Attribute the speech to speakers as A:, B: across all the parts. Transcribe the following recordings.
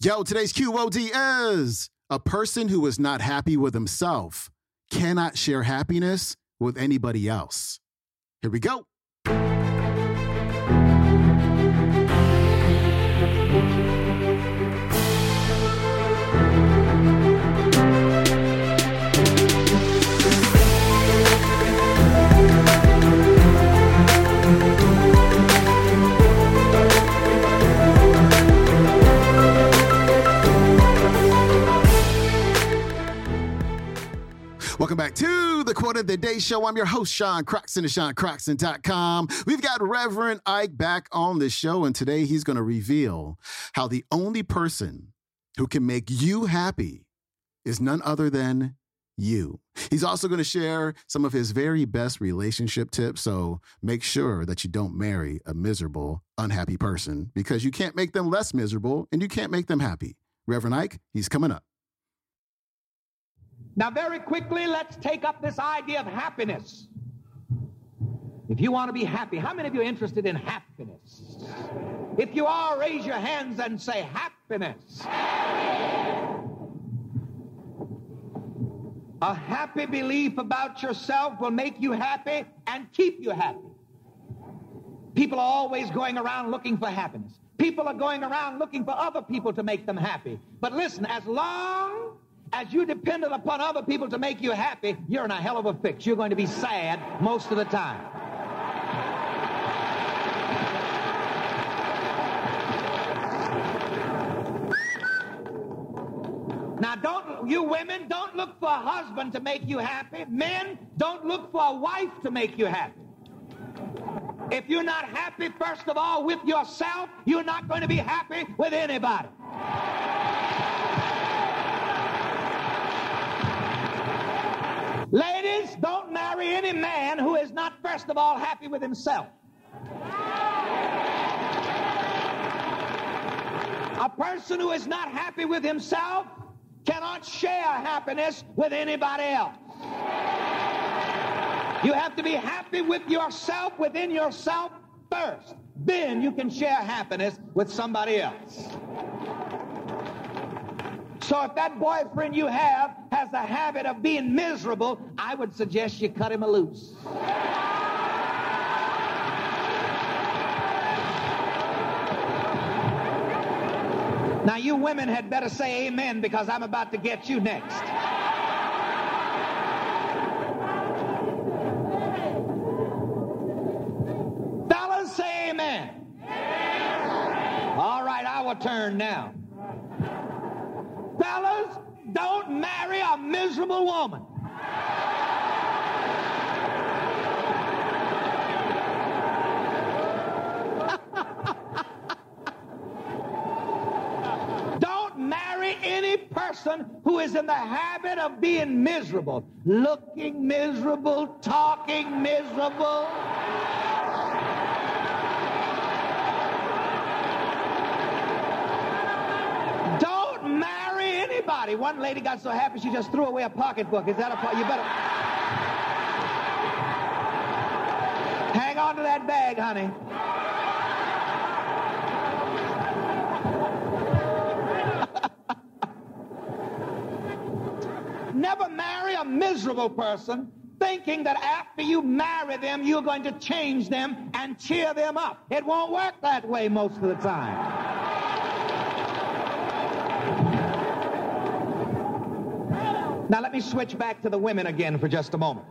A: Yo, today's QOD is a person who is not happy with himself cannot share happiness with anybody else. Here we go. Of the Day Show. I'm your host, Sean Croxton of SeanCroxton.com. We've got Reverend Ike back on the show, and today he's going to reveal how the only person who can make you happy is none other than you. He's also going to share some of his very best relationship tips. So make sure that you don't marry a miserable, unhappy person because you can't make them less miserable and you can't make them happy. Reverend Ike, he's coming up.
B: Now, very quickly, let's take up this idea of happiness. If you want to be happy, how many of you are interested in happiness? If you are, raise your hands and say happiness. A happy belief about yourself will make you happy and keep you happy. People are always going around looking for happiness. People are going around looking for other people to make them happy. But listen, as long as you depended upon other people to make you happy, you're in a hell of a fix. You're going to be sad most of the time. Now, don't, you women, don't look for a husband to make you happy. Men, don't look for a wife to make you happy. If you're not happy, first of all, with yourself, you're not going to be happy with anybody. Ladies, don't marry any man who is not, first of all, happy with himself. A person who is not happy with himself cannot share happiness with anybody else. You have to be happy with yourself, within yourself first. Then you can share happiness with somebody else. So if that boyfriend you have has a habit of being miserable, I would suggest you cut him loose. Now, you women had better say amen because I'm about to get you next. Fellas, say amen. All right, our turn now. Fellas, don't marry a miserable woman. don't marry any person who is in the habit of being miserable, looking miserable, talking miserable. Don't marry One lady got so happy she just threw away a pocketbook. Is that a po- you better hang on to that bag, honey. Never marry a miserable person thinking that after you marry them, you're going to change them and cheer them up. It won't work that way most of the time. Now, let me switch back to the women again for just a moment.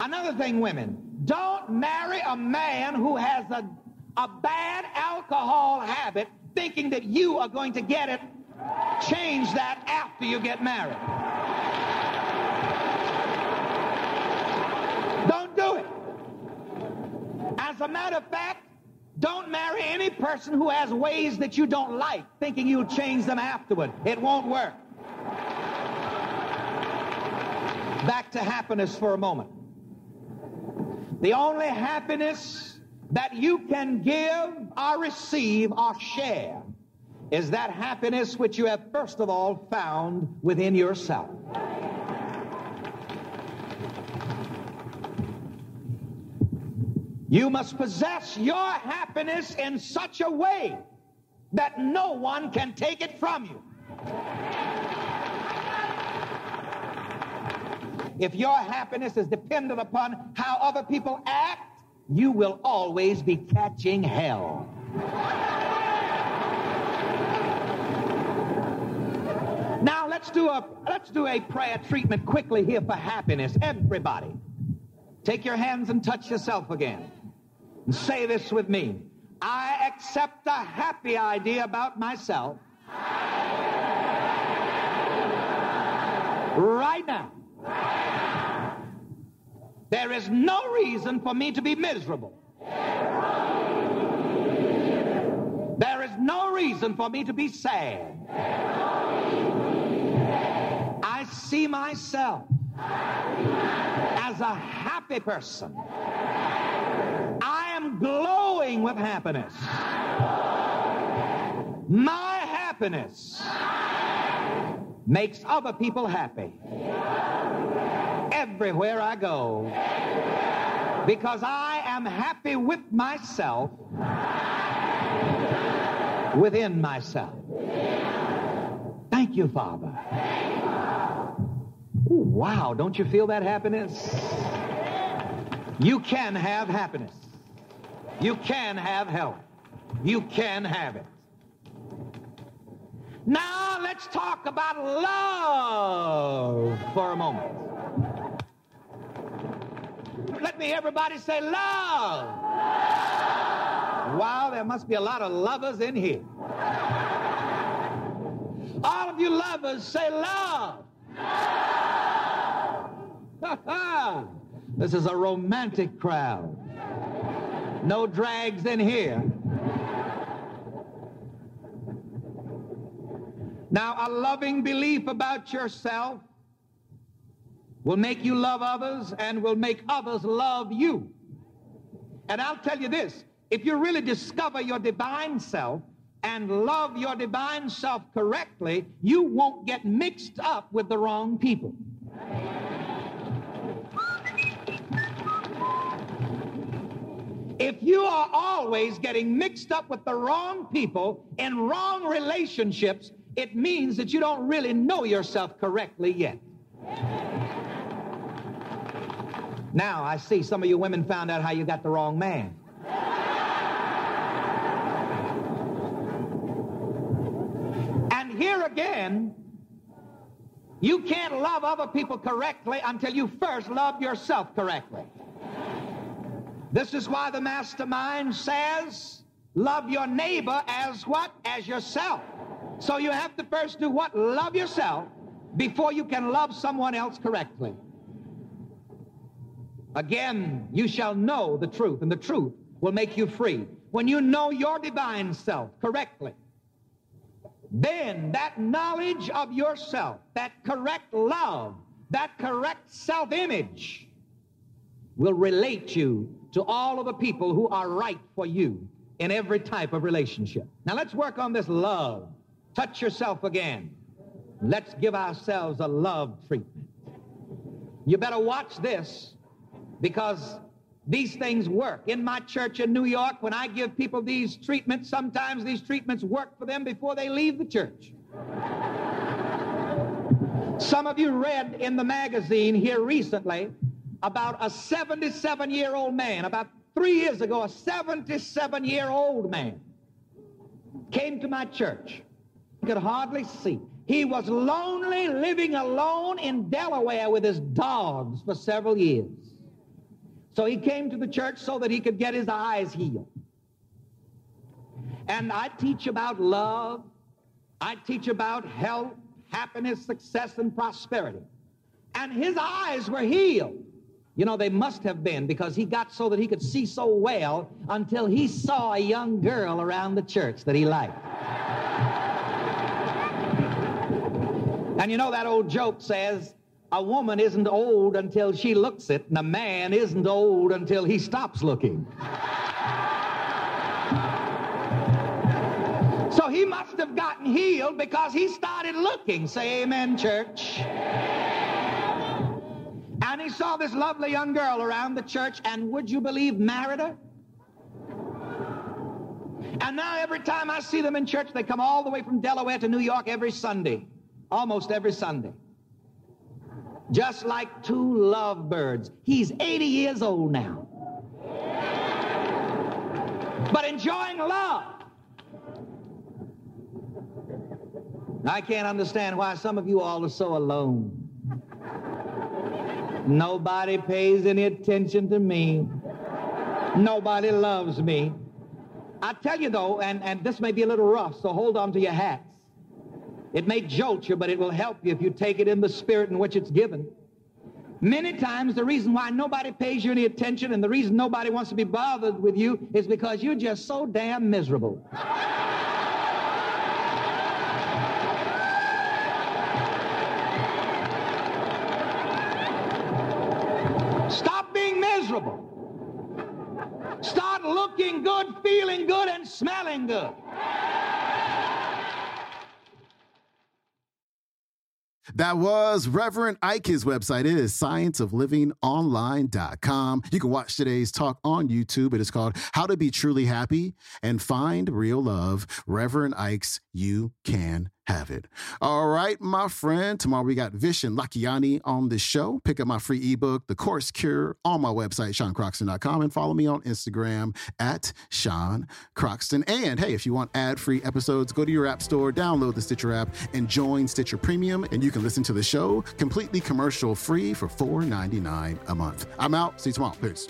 B: Another thing, women, don't marry a man who has a, a bad alcohol habit thinking that you are going to get it, change that after you get married. Don't do it. As a matter of fact, don't marry any person who has ways that you don't like, thinking you'll change them afterward. It won't work. Back to happiness for a moment. The only happiness that you can give or receive or share is that happiness which you have first of all found within yourself. You must possess your happiness in such a way that no one can take it from you. If your happiness is dependent upon how other people act, you will always be catching hell. Now let's do a let's do a prayer treatment quickly here for happiness. Everybody, take your hands and touch yourself again. And say this with me. I accept a happy idea about myself. Right now. There is no reason for me to be miserable. There is no reason for me to be sad. I see myself as a happy person. I am glowing with happiness. My happiness makes other people happy everywhere I go because I am happy with myself within myself. Thank you, Father. Ooh, wow, don't you feel that happiness? You can have happiness. You can have health. You can have it. Now let's talk about love for a moment. Let me everybody say love. Wow, there must be a lot of lovers in here. All of you lovers say love. this is a romantic crowd. No drags in here. Now, a loving belief about yourself will make you love others and will make others love you. And I'll tell you this if you really discover your divine self and love your divine self correctly, you won't get mixed up with the wrong people. If you are always getting mixed up with the wrong people in wrong relationships, it means that you don't really know yourself correctly yet. Now, I see some of you women found out how you got the wrong man. And here again, you can't love other people correctly until you first love yourself correctly. This is why the mastermind says, love your neighbor as what? As yourself. So you have to first do what? Love yourself before you can love someone else correctly. Again, you shall know the truth, and the truth will make you free. When you know your divine self correctly, then that knowledge of yourself, that correct love, that correct self image will relate you to all of the people who are right for you in every type of relationship. Now let's work on this love. Touch yourself again. Let's give ourselves a love treatment. You better watch this because these things work. In my church in New York, when I give people these treatments, sometimes these treatments work for them before they leave the church. Some of you read in the magazine here recently about a 77 year old man, about three years ago, a 77 year old man came to my church. He could hardly see. He was lonely, living alone in Delaware with his dogs for several years. So he came to the church so that he could get his eyes healed. And I teach about love. I teach about health, happiness, success, and prosperity. And his eyes were healed. You know, they must have been because he got so that he could see so well until he saw a young girl around the church that he liked. And you know that old joke says, a woman isn't old until she looks it, and a man isn't old until he stops looking. so he must have gotten healed because he started looking. Say amen, church. And he saw this lovely young girl around the church, and would you believe, married her? And now every time I see them in church, they come all the way from Delaware to New York every Sunday, almost every Sunday. Just like two lovebirds. He's 80 years old now. But enjoying love. I can't understand why some of you all are so alone. Nobody pays any attention to me. Nobody loves me. I tell you though, and, and this may be a little rough, so hold on to your hats. It may jolt you, but it will help you if you take it in the spirit in which it's given. Many times the reason why nobody pays you any attention and the reason nobody wants to be bothered with you is because you're just so damn miserable. Stop being miserable. Start looking good, feeling good, and smelling good.
A: That was Reverend Ike. His website it is scienceoflivingonline.com. You can watch today's talk on YouTube. It is called How to Be Truly Happy and Find Real Love. Reverend Ike's You Can have it. All right, my friend. Tomorrow we got Vishen Lakhiani on the show. Pick up my free ebook, The Course Cure, on my website, SeanCroxton.com, and follow me on Instagram at Sean Croxton. And hey, if you want ad free episodes, go to your app store, download the Stitcher app, and join Stitcher Premium, and you can listen to the show completely commercial free for $4.99 a month. I'm out. See you tomorrow. Peace.